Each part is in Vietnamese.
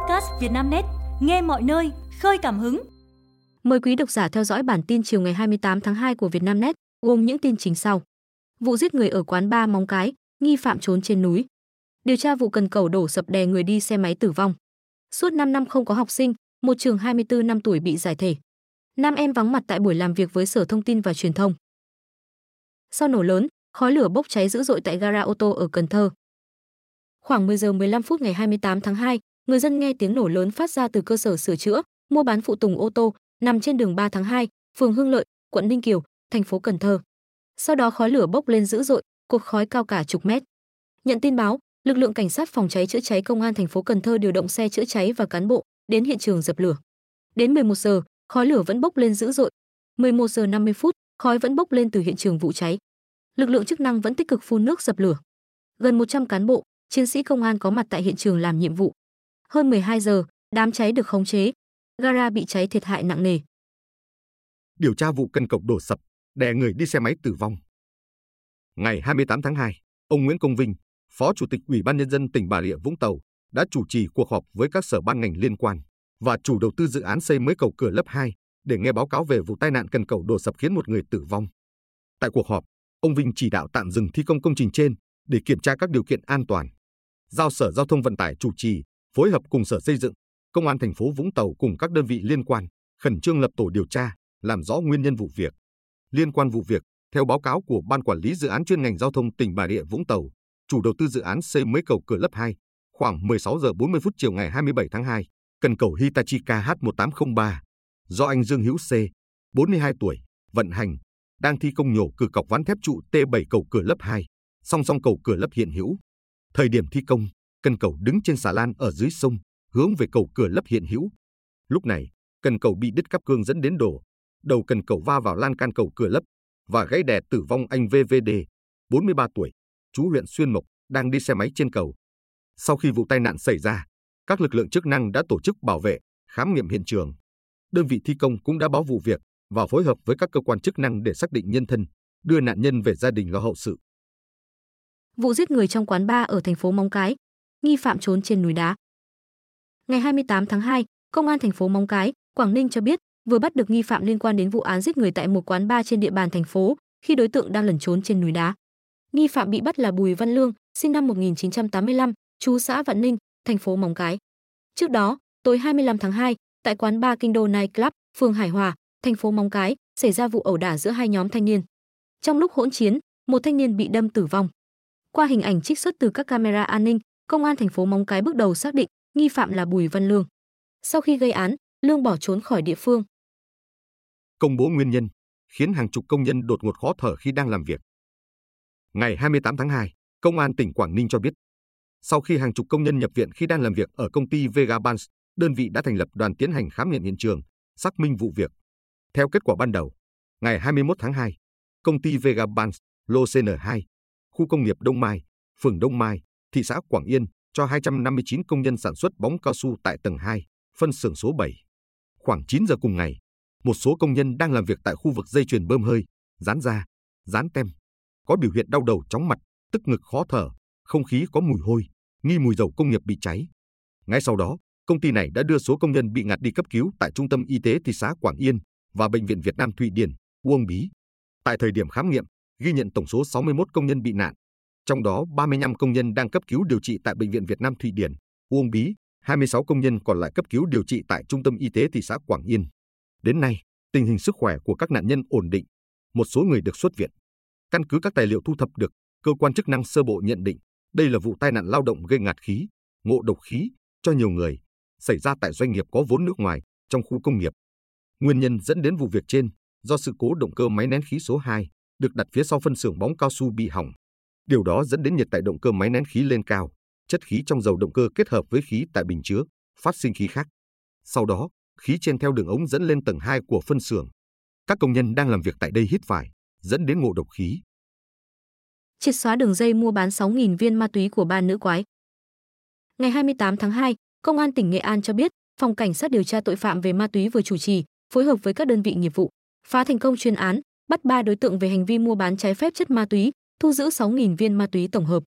podcast Vietnamnet, nghe mọi nơi, khơi cảm hứng. Mời quý độc giả theo dõi bản tin chiều ngày 28 tháng 2 của Vietnamnet, gồm những tin chính sau. Vụ giết người ở quán ba Móng Cái, nghi phạm trốn trên núi. Điều tra vụ cần cầu đổ sập đè người đi xe máy tử vong. Suốt 5 năm không có học sinh, một trường 24 năm tuổi bị giải thể. Nam em vắng mặt tại buổi làm việc với Sở Thông tin và Truyền thông. Sau nổ lớn, khói lửa bốc cháy dữ dội tại gara ô tô ở Cần Thơ. Khoảng 10 giờ 15 phút ngày 28 tháng 2, người dân nghe tiếng nổ lớn phát ra từ cơ sở sửa chữa, mua bán phụ tùng ô tô nằm trên đường 3 tháng 2, phường Hưng Lợi, quận Ninh Kiều, thành phố Cần Thơ. Sau đó khói lửa bốc lên dữ dội, cột khói cao cả chục mét. Nhận tin báo, lực lượng cảnh sát phòng cháy chữa cháy công an thành phố Cần Thơ điều động xe chữa cháy và cán bộ đến hiện trường dập lửa. Đến 11 giờ, khói lửa vẫn bốc lên dữ dội. 11 giờ 50 phút, khói vẫn bốc lên từ hiện trường vụ cháy. Lực lượng chức năng vẫn tích cực phun nước dập lửa. Gần 100 cán bộ, chiến sĩ công an có mặt tại hiện trường làm nhiệm vụ. Hơn 12 giờ, đám cháy được khống chế. Gara bị cháy thiệt hại nặng nề. Điều tra vụ cân cọc đổ sập, đè người đi xe máy tử vong. Ngày 28 tháng 2, ông Nguyễn Công Vinh, Phó Chủ tịch Ủy ban Nhân dân tỉnh Bà Rịa Vũng Tàu, đã chủ trì cuộc họp với các sở ban ngành liên quan và chủ đầu tư dự án xây mới cầu cửa lớp 2 để nghe báo cáo về vụ tai nạn cần cầu đổ sập khiến một người tử vong. Tại cuộc họp, ông Vinh chỉ đạo tạm dừng thi công công trình trên để kiểm tra các điều kiện an toàn. Giao Sở Giao thông Vận tải chủ trì, phối hợp cùng Sở Xây dựng, Công an thành phố Vũng Tàu cùng các đơn vị liên quan, khẩn trương lập tổ điều tra, làm rõ nguyên nhân vụ việc. Liên quan vụ việc, theo báo cáo của Ban Quản lý Dự án chuyên ngành giao thông tỉnh Bà Rịa Vũng Tàu, chủ đầu tư dự án xây mới cầu cửa lấp 2, khoảng 16 giờ 40 phút chiều ngày 27 tháng 2, cần cầu Hitachi KH1803 do anh Dương Hữu C, 42 tuổi, vận hành, đang thi công nhổ cửa cọc ván thép trụ T7 cầu cửa lấp 2, song song cầu cửa lấp hiện hữu. Thời điểm thi công, cần cầu đứng trên xà lan ở dưới sông, hướng về cầu cửa lấp hiện hữu. Lúc này, cần cầu bị đứt cáp cương dẫn đến đổ, đầu cần cầu va vào lan can cầu cửa lấp và gãy đè tử vong anh VVD, 43 tuổi, chú huyện Xuyên Mộc, đang đi xe máy trên cầu. Sau khi vụ tai nạn xảy ra, các lực lượng chức năng đã tổ chức bảo vệ, khám nghiệm hiện trường. Đơn vị thi công cũng đã báo vụ việc và phối hợp với các cơ quan chức năng để xác định nhân thân, đưa nạn nhân về gia đình lo hậu sự. Vụ giết người trong quán bar ở thành phố Móng Cái, nghi phạm trốn trên núi đá. Ngày 28 tháng 2, Công an thành phố Móng Cái, Quảng Ninh cho biết vừa bắt được nghi phạm liên quan đến vụ án giết người tại một quán bar trên địa bàn thành phố khi đối tượng đang lẩn trốn trên núi đá. Nghi phạm bị bắt là Bùi Văn Lương, sinh năm 1985, chú xã Vạn Ninh, thành phố Móng Cái. Trước đó, tối 25 tháng 2, tại quán bar Kinh Đô Night Club, phường Hải Hòa, thành phố Móng Cái, xảy ra vụ ẩu đả giữa hai nhóm thanh niên. Trong lúc hỗn chiến, một thanh niên bị đâm tử vong. Qua hình ảnh trích xuất từ các camera an ninh, công an thành phố Móng Cái bước đầu xác định nghi phạm là Bùi Văn Lương. Sau khi gây án, Lương bỏ trốn khỏi địa phương. Công bố nguyên nhân khiến hàng chục công nhân đột ngột khó thở khi đang làm việc. Ngày 28 tháng 2, Công an tỉnh Quảng Ninh cho biết, sau khi hàng chục công nhân nhập viện khi đang làm việc ở công ty Vega Bans, đơn vị đã thành lập đoàn tiến hành khám nghiệm hiện trường, xác minh vụ việc. Theo kết quả ban đầu, ngày 21 tháng 2, công ty Vega Bans, lô CN2, khu công nghiệp Đông Mai, phường Đông Mai, thị xã Quảng Yên cho 259 công nhân sản xuất bóng cao su tại tầng 2, phân xưởng số 7. Khoảng 9 giờ cùng ngày, một số công nhân đang làm việc tại khu vực dây chuyền bơm hơi, dán da, dán tem, có biểu hiện đau đầu chóng mặt, tức ngực khó thở, không khí có mùi hôi, nghi mùi dầu công nghiệp bị cháy. Ngay sau đó, công ty này đã đưa số công nhân bị ngạt đi cấp cứu tại Trung tâm Y tế thị xã Quảng Yên và Bệnh viện Việt Nam Thụy Điển, Uông Bí. Tại thời điểm khám nghiệm, ghi nhận tổng số 61 công nhân bị nạn, trong đó 35 công nhân đang cấp cứu điều trị tại Bệnh viện Việt Nam Thụy Điển, Uông Bí, 26 công nhân còn lại cấp cứu điều trị tại Trung tâm Y tế thị xã Quảng Yên. Đến nay, tình hình sức khỏe của các nạn nhân ổn định, một số người được xuất viện. Căn cứ các tài liệu thu thập được, cơ quan chức năng sơ bộ nhận định đây là vụ tai nạn lao động gây ngạt khí, ngộ độc khí cho nhiều người, xảy ra tại doanh nghiệp có vốn nước ngoài trong khu công nghiệp. Nguyên nhân dẫn đến vụ việc trên do sự cố động cơ máy nén khí số 2 được đặt phía sau phân xưởng bóng cao su bị hỏng. Điều đó dẫn đến nhiệt tại động cơ máy nén khí lên cao, chất khí trong dầu động cơ kết hợp với khí tại bình chứa, phát sinh khí khác. Sau đó, khí trên theo đường ống dẫn lên tầng 2 của phân xưởng. Các công nhân đang làm việc tại đây hít phải, dẫn đến ngộ độc khí. Triệt xóa đường dây mua bán 6.000 viên ma túy của ba nữ quái. Ngày 28 tháng 2, Công an tỉnh Nghệ An cho biết, Phòng Cảnh sát điều tra tội phạm về ma túy vừa chủ trì, phối hợp với các đơn vị nghiệp vụ, phá thành công chuyên án, bắt 3 đối tượng về hành vi mua bán trái phép chất ma túy, thu giữ 6.000 viên ma túy tổng hợp.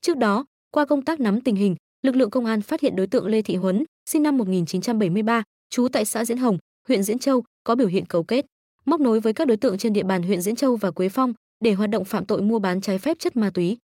Trước đó, qua công tác nắm tình hình, lực lượng công an phát hiện đối tượng Lê Thị Huấn, sinh năm 1973, trú tại xã Diễn Hồng, huyện Diễn Châu, có biểu hiện cấu kết, móc nối với các đối tượng trên địa bàn huyện Diễn Châu và Quế Phong để hoạt động phạm tội mua bán trái phép chất ma túy.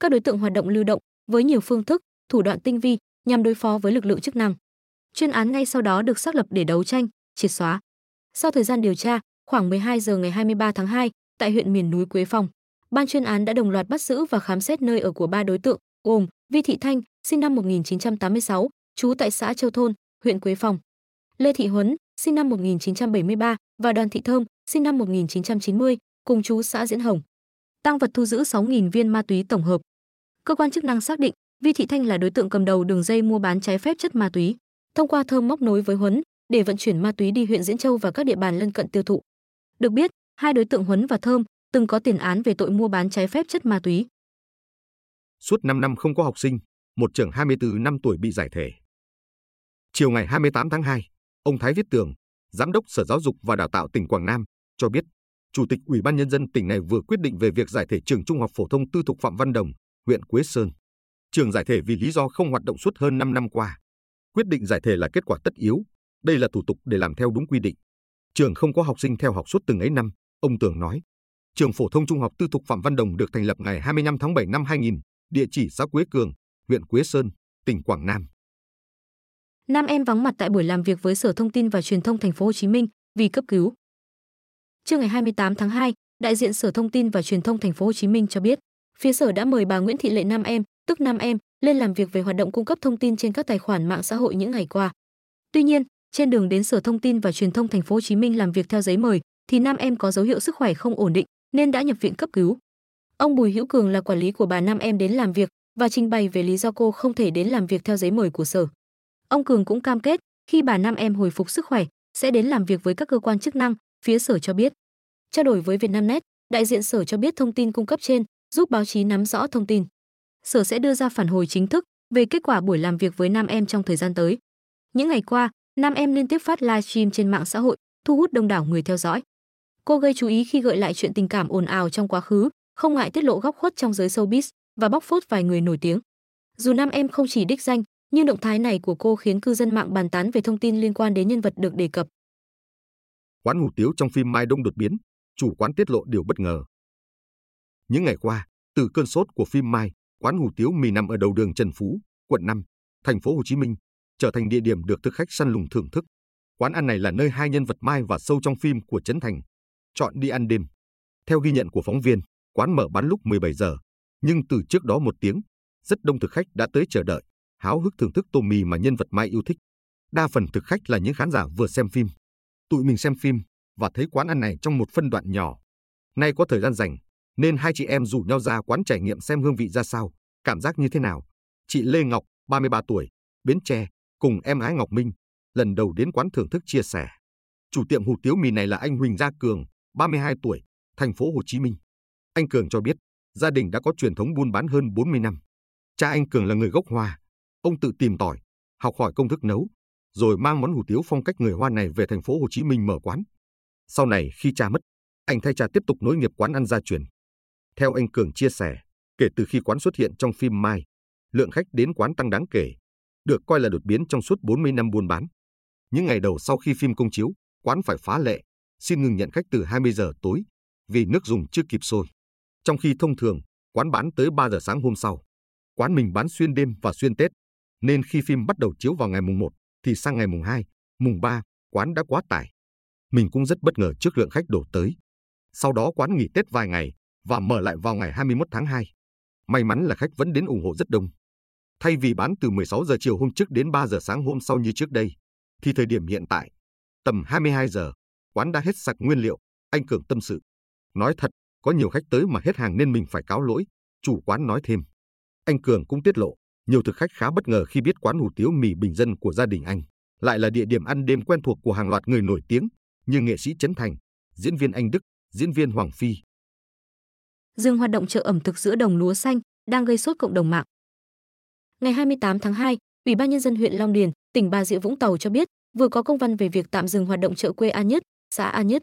Các đối tượng hoạt động lưu động với nhiều phương thức, thủ đoạn tinh vi nhằm đối phó với lực lượng chức năng. Chuyên án ngay sau đó được xác lập để đấu tranh, triệt xóa. Sau thời gian điều tra, khoảng 12 giờ ngày 23 tháng 2, tại huyện miền núi Quế Phong, ban chuyên án đã đồng loạt bắt giữ và khám xét nơi ở của ba đối tượng, gồm Vi Thị Thanh, sinh năm 1986, trú tại xã Châu Thôn, huyện Quế Phong. Lê Thị Huấn, sinh năm 1973 và Đoàn Thị Thơm, sinh năm 1990, cùng chú xã Diễn Hồng. Tăng vật thu giữ 6.000 viên ma túy tổng hợp. Cơ quan chức năng xác định Vi Thị Thanh là đối tượng cầm đầu đường dây mua bán trái phép chất ma túy. Thông qua Thơm móc nối với Huấn để vận chuyển ma túy đi huyện Diễn Châu và các địa bàn lân cận tiêu thụ. Được biết, hai đối tượng Huấn và Thơm từng có tiền án về tội mua bán trái phép chất ma túy. Suốt 5 năm không có học sinh, một trường 24 năm tuổi bị giải thể. Chiều ngày 28 tháng 2, ông Thái Viết Tường, Giám đốc Sở Giáo dục và Đào tạo tỉnh Quảng Nam, cho biết, Chủ tịch Ủy ban Nhân dân tỉnh này vừa quyết định về việc giải thể trường Trung học phổ thông tư thục Phạm Văn Đồng, huyện Quế Sơn. Trường giải thể vì lý do không hoạt động suốt hơn 5 năm qua. Quyết định giải thể là kết quả tất yếu. Đây là thủ tục để làm theo đúng quy định. Trường không có học sinh theo học suốt từng ấy năm, ông Tường nói. Trường phổ thông trung học tư thục Phạm Văn Đồng được thành lập ngày 25 tháng 7 năm 2000, địa chỉ xã Quế Cường, huyện Quế Sơn, tỉnh Quảng Nam. Nam em vắng mặt tại buổi làm việc với Sở Thông tin và Truyền thông Thành phố Hồ Chí Minh vì cấp cứu. Trưa ngày 28 tháng 2, đại diện Sở Thông tin và Truyền thông Thành phố Hồ Chí Minh cho biết, phía Sở đã mời bà Nguyễn Thị Lệ Nam em, tức Nam em, lên làm việc về hoạt động cung cấp thông tin trên các tài khoản mạng xã hội những ngày qua. Tuy nhiên, trên đường đến Sở Thông tin và Truyền thông Thành phố Hồ Chí Minh làm việc theo giấy mời, thì Nam em có dấu hiệu sức khỏe không ổn định nên đã nhập viện cấp cứu. Ông Bùi Hữu Cường là quản lý của bà Nam em đến làm việc và trình bày về lý do cô không thể đến làm việc theo giấy mời của sở. Ông Cường cũng cam kết khi bà Nam em hồi phục sức khỏe sẽ đến làm việc với các cơ quan chức năng, phía sở cho biết. Trao đổi với Vietnamnet, đại diện sở cho biết thông tin cung cấp trên giúp báo chí nắm rõ thông tin. Sở sẽ đưa ra phản hồi chính thức về kết quả buổi làm việc với Nam em trong thời gian tới. Những ngày qua, Nam em liên tiếp phát livestream trên mạng xã hội, thu hút đông đảo người theo dõi. Cô gây chú ý khi gợi lại chuyện tình cảm ồn ào trong quá khứ, không ngại tiết lộ góc khuất trong giới showbiz và bóc phốt vài người nổi tiếng. Dù nam em không chỉ đích danh, nhưng động thái này của cô khiến cư dân mạng bàn tán về thông tin liên quan đến nhân vật được đề cập. Quán hủ tiếu trong phim Mai Đông đột biến, chủ quán tiết lộ điều bất ngờ. Những ngày qua, từ cơn sốt của phim Mai, quán hủ tiếu mì nằm ở đầu đường Trần Phú, quận 5, thành phố Hồ Chí Minh, trở thành địa điểm được thực khách săn lùng thưởng thức. Quán ăn này là nơi hai nhân vật Mai và Sâu trong phim của Trấn Thành chọn đi ăn đêm. Theo ghi nhận của phóng viên, quán mở bán lúc 17 giờ, nhưng từ trước đó một tiếng, rất đông thực khách đã tới chờ đợi, háo hức thưởng thức tô mì mà nhân vật Mai yêu thích. Đa phần thực khách là những khán giả vừa xem phim. Tụi mình xem phim và thấy quán ăn này trong một phân đoạn nhỏ. Nay có thời gian rảnh, nên hai chị em rủ nhau ra quán trải nghiệm xem hương vị ra sao, cảm giác như thế nào. Chị Lê Ngọc, 33 tuổi, Bến Tre, cùng em gái Ngọc Minh, lần đầu đến quán thưởng thức chia sẻ. Chủ tiệm hủ tiếu mì này là anh Huỳnh Gia Cường, 32 tuổi, thành phố Hồ Chí Minh. Anh Cường cho biết, gia đình đã có truyền thống buôn bán hơn 40 năm. Cha anh Cường là người gốc Hoa. Ông tự tìm tỏi, học hỏi công thức nấu, rồi mang món hủ tiếu phong cách người Hoa này về thành phố Hồ Chí Minh mở quán. Sau này khi cha mất, anh thay cha tiếp tục nối nghiệp quán ăn gia truyền. Theo anh Cường chia sẻ, kể từ khi quán xuất hiện trong phim Mai, lượng khách đến quán tăng đáng kể, được coi là đột biến trong suốt 40 năm buôn bán. Những ngày đầu sau khi phim công chiếu, quán phải phá lệ, xin ngừng nhận khách từ 20 giờ tối vì nước dùng chưa kịp sôi. Trong khi thông thường, quán bán tới 3 giờ sáng hôm sau. Quán mình bán xuyên đêm và xuyên Tết, nên khi phim bắt đầu chiếu vào ngày mùng 1 thì sang ngày mùng 2, mùng 3, quán đã quá tải. Mình cũng rất bất ngờ trước lượng khách đổ tới. Sau đó quán nghỉ Tết vài ngày và mở lại vào ngày 21 tháng 2. May mắn là khách vẫn đến ủng hộ rất đông. Thay vì bán từ 16 giờ chiều hôm trước đến 3 giờ sáng hôm sau như trước đây, thì thời điểm hiện tại, tầm 22 giờ, quán đã hết sạch nguyên liệu, anh Cường tâm sự. Nói thật, có nhiều khách tới mà hết hàng nên mình phải cáo lỗi, chủ quán nói thêm. Anh Cường cũng tiết lộ, nhiều thực khách khá bất ngờ khi biết quán hủ tiếu mì bình dân của gia đình anh lại là địa điểm ăn đêm quen thuộc của hàng loạt người nổi tiếng như nghệ sĩ Trấn Thành, diễn viên Anh Đức, diễn viên Hoàng Phi. Dừng hoạt động chợ ẩm thực giữa đồng lúa xanh đang gây sốt cộng đồng mạng. Ngày 28 tháng 2, Ủy ban nhân dân huyện Long Điền, tỉnh Bà Rịa Vũng Tàu cho biết, vừa có công văn về việc tạm dừng hoạt động chợ quê An Nhất, xã An Nhất.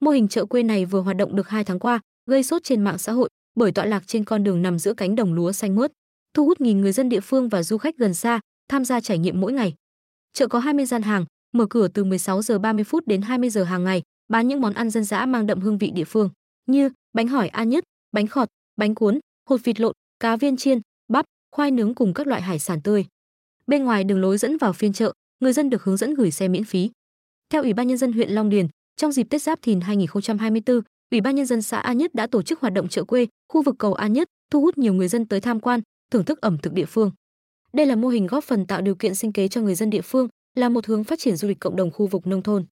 Mô hình chợ quê này vừa hoạt động được 2 tháng qua, gây sốt trên mạng xã hội bởi tọa lạc trên con đường nằm giữa cánh đồng lúa xanh mướt. thu hút nghìn người dân địa phương và du khách gần xa tham gia trải nghiệm mỗi ngày. Chợ có 20 gian hàng, mở cửa từ 16 giờ 30 phút đến 20 giờ hàng ngày, bán những món ăn dân dã mang đậm hương vị địa phương như bánh hỏi an nhất, bánh khọt, bánh cuốn, hột vịt lộn, cá viên chiên, bắp, khoai nướng cùng các loại hải sản tươi. Bên ngoài đường lối dẫn vào phiên chợ, người dân được hướng dẫn gửi xe miễn phí. Theo Ủy ban nhân dân huyện Long Điền, trong dịp Tết Giáp Thìn 2024, Ủy ban nhân dân xã An Nhất đã tổ chức hoạt động chợ quê, khu vực cầu An Nhất, thu hút nhiều người dân tới tham quan, thưởng thức ẩm thực địa phương. Đây là mô hình góp phần tạo điều kiện sinh kế cho người dân địa phương, là một hướng phát triển du lịch cộng đồng khu vực nông thôn.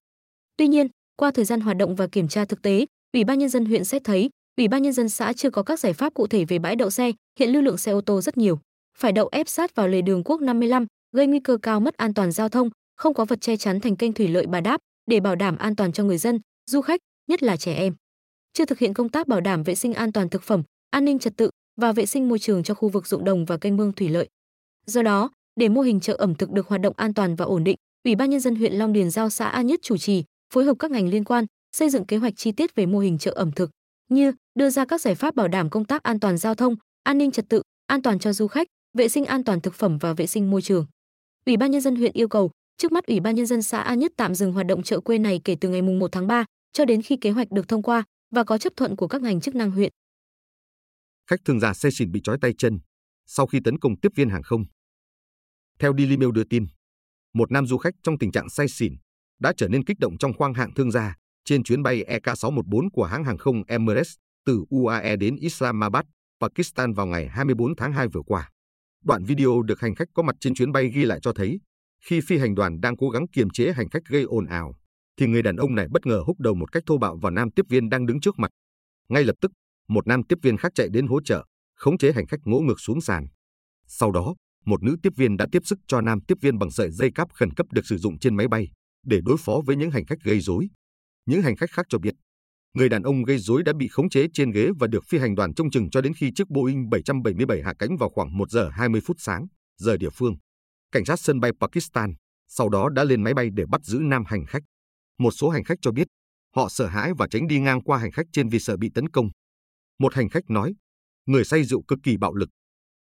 Tuy nhiên, qua thời gian hoạt động và kiểm tra thực tế, Ủy ban nhân dân huyện xét thấy, Ủy ban nhân dân xã chưa có các giải pháp cụ thể về bãi đậu xe, hiện lưu lượng xe ô tô rất nhiều, phải đậu ép sát vào lề đường quốc 55, gây nguy cơ cao mất an toàn giao thông, không có vật che chắn thành kênh thủy lợi Bà Đáp để bảo đảm an toàn cho người dân, du khách, nhất là trẻ em. Chưa thực hiện công tác bảo đảm vệ sinh an toàn thực phẩm, an ninh trật tự và vệ sinh môi trường cho khu vực ruộng đồng và kênh mương thủy lợi. Do đó, để mô hình chợ ẩm thực được hoạt động an toàn và ổn định, Ủy ban nhân dân huyện Long Điền giao xã An Nhất chủ trì, phối hợp các ngành liên quan, xây dựng kế hoạch chi tiết về mô hình chợ ẩm thực, như đưa ra các giải pháp bảo đảm công tác an toàn giao thông, an ninh trật tự, an toàn cho du khách, vệ sinh an toàn thực phẩm và vệ sinh môi trường. Ủy ban nhân dân huyện yêu cầu, trước mắt Ủy ban nhân dân xã An Nhất tạm dừng hoạt động chợ quê này kể từ ngày 1 tháng 3 cho đến khi kế hoạch được thông qua và có chấp thuận của các ngành chức năng huyện. Khách thường giả xe xỉn bị trói tay chân sau khi tấn công tiếp viên hàng không. Theo Daily Mail đưa tin, một nam du khách trong tình trạng say xỉn đã trở nên kích động trong khoang hạng thương gia trên chuyến bay EK614 của hãng hàng không Emirates từ UAE đến Islamabad, Pakistan vào ngày 24 tháng 2 vừa qua. Đoạn video được hành khách có mặt trên chuyến bay ghi lại cho thấy, khi phi hành đoàn đang cố gắng kiềm chế hành khách gây ồn ào, thì người đàn ông này bất ngờ húc đầu một cách thô bạo vào nam tiếp viên đang đứng trước mặt. Ngay lập tức, một nam tiếp viên khác chạy đến hỗ trợ, khống chế hành khách ngỗ ngược xuống sàn. Sau đó, một nữ tiếp viên đã tiếp sức cho nam tiếp viên bằng sợi dây cáp khẩn cấp được sử dụng trên máy bay để đối phó với những hành khách gây rối. Những hành khách khác cho biết, người đàn ông gây rối đã bị khống chế trên ghế và được phi hành đoàn trông chừng cho đến khi chiếc Boeing 777 hạ cánh vào khoảng 1 giờ 20 phút sáng, giờ địa phương. Cảnh sát sân bay Pakistan sau đó đã lên máy bay để bắt giữ nam hành khách. Một số hành khách cho biết, họ sợ hãi và tránh đi ngang qua hành khách trên vì sợ bị tấn công. Một hành khách nói, người say rượu cực kỳ bạo lực.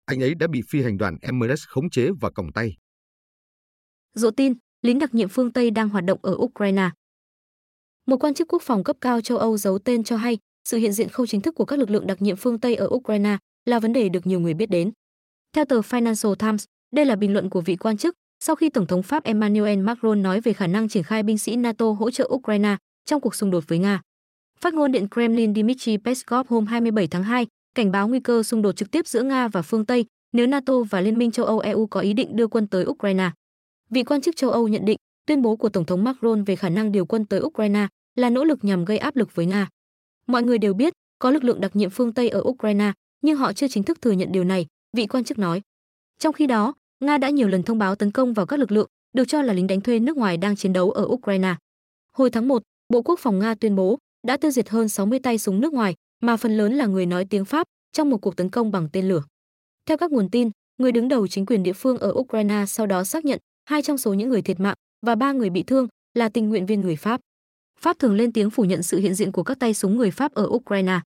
Anh ấy đã bị phi hành đoàn Emirates khống chế và còng tay. Dỗ tin, lính đặc nhiệm phương Tây đang hoạt động ở Ukraine. Một quan chức quốc phòng cấp cao châu Âu giấu tên cho hay, sự hiện diện không chính thức của các lực lượng đặc nhiệm phương Tây ở Ukraine là vấn đề được nhiều người biết đến. Theo tờ Financial Times, đây là bình luận của vị quan chức sau khi Tổng thống Pháp Emmanuel Macron nói về khả năng triển khai binh sĩ NATO hỗ trợ Ukraine trong cuộc xung đột với Nga. Phát ngôn Điện Kremlin Dmitry Peskov hôm 27 tháng 2 cảnh báo nguy cơ xung đột trực tiếp giữa Nga và phương Tây nếu NATO và Liên minh châu Âu EU có ý định đưa quân tới Ukraine. Vị quan chức châu Âu nhận định tuyên bố của Tổng thống Macron về khả năng điều quân tới Ukraine là nỗ lực nhằm gây áp lực với Nga. Mọi người đều biết có lực lượng đặc nhiệm phương Tây ở Ukraine, nhưng họ chưa chính thức thừa nhận điều này, vị quan chức nói. Trong khi đó, Nga đã nhiều lần thông báo tấn công vào các lực lượng được cho là lính đánh thuê nước ngoài đang chiến đấu ở Ukraine. Hồi tháng 1, Bộ Quốc phòng Nga tuyên bố đã tiêu diệt hơn 60 tay súng nước ngoài, mà phần lớn là người nói tiếng Pháp trong một cuộc tấn công bằng tên lửa. Theo các nguồn tin, người đứng đầu chính quyền địa phương ở Ukraine sau đó xác nhận hai trong số những người thiệt mạng và ba người bị thương là tình nguyện viên người Pháp. Pháp thường lên tiếng phủ nhận sự hiện diện của các tay súng người Pháp ở Ukraine.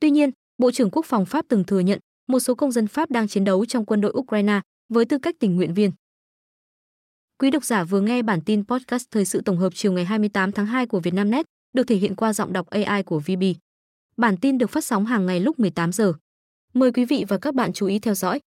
Tuy nhiên, Bộ trưởng Quốc phòng Pháp từng thừa nhận một số công dân Pháp đang chiến đấu trong quân đội Ukraine với tư cách tình nguyện viên. Quý độc giả vừa nghe bản tin podcast thời sự tổng hợp chiều ngày 28 tháng 2 của Vietnamnet, được thể hiện qua giọng đọc AI của VB. Bản tin được phát sóng hàng ngày lúc 18 giờ. Mời quý vị và các bạn chú ý theo dõi.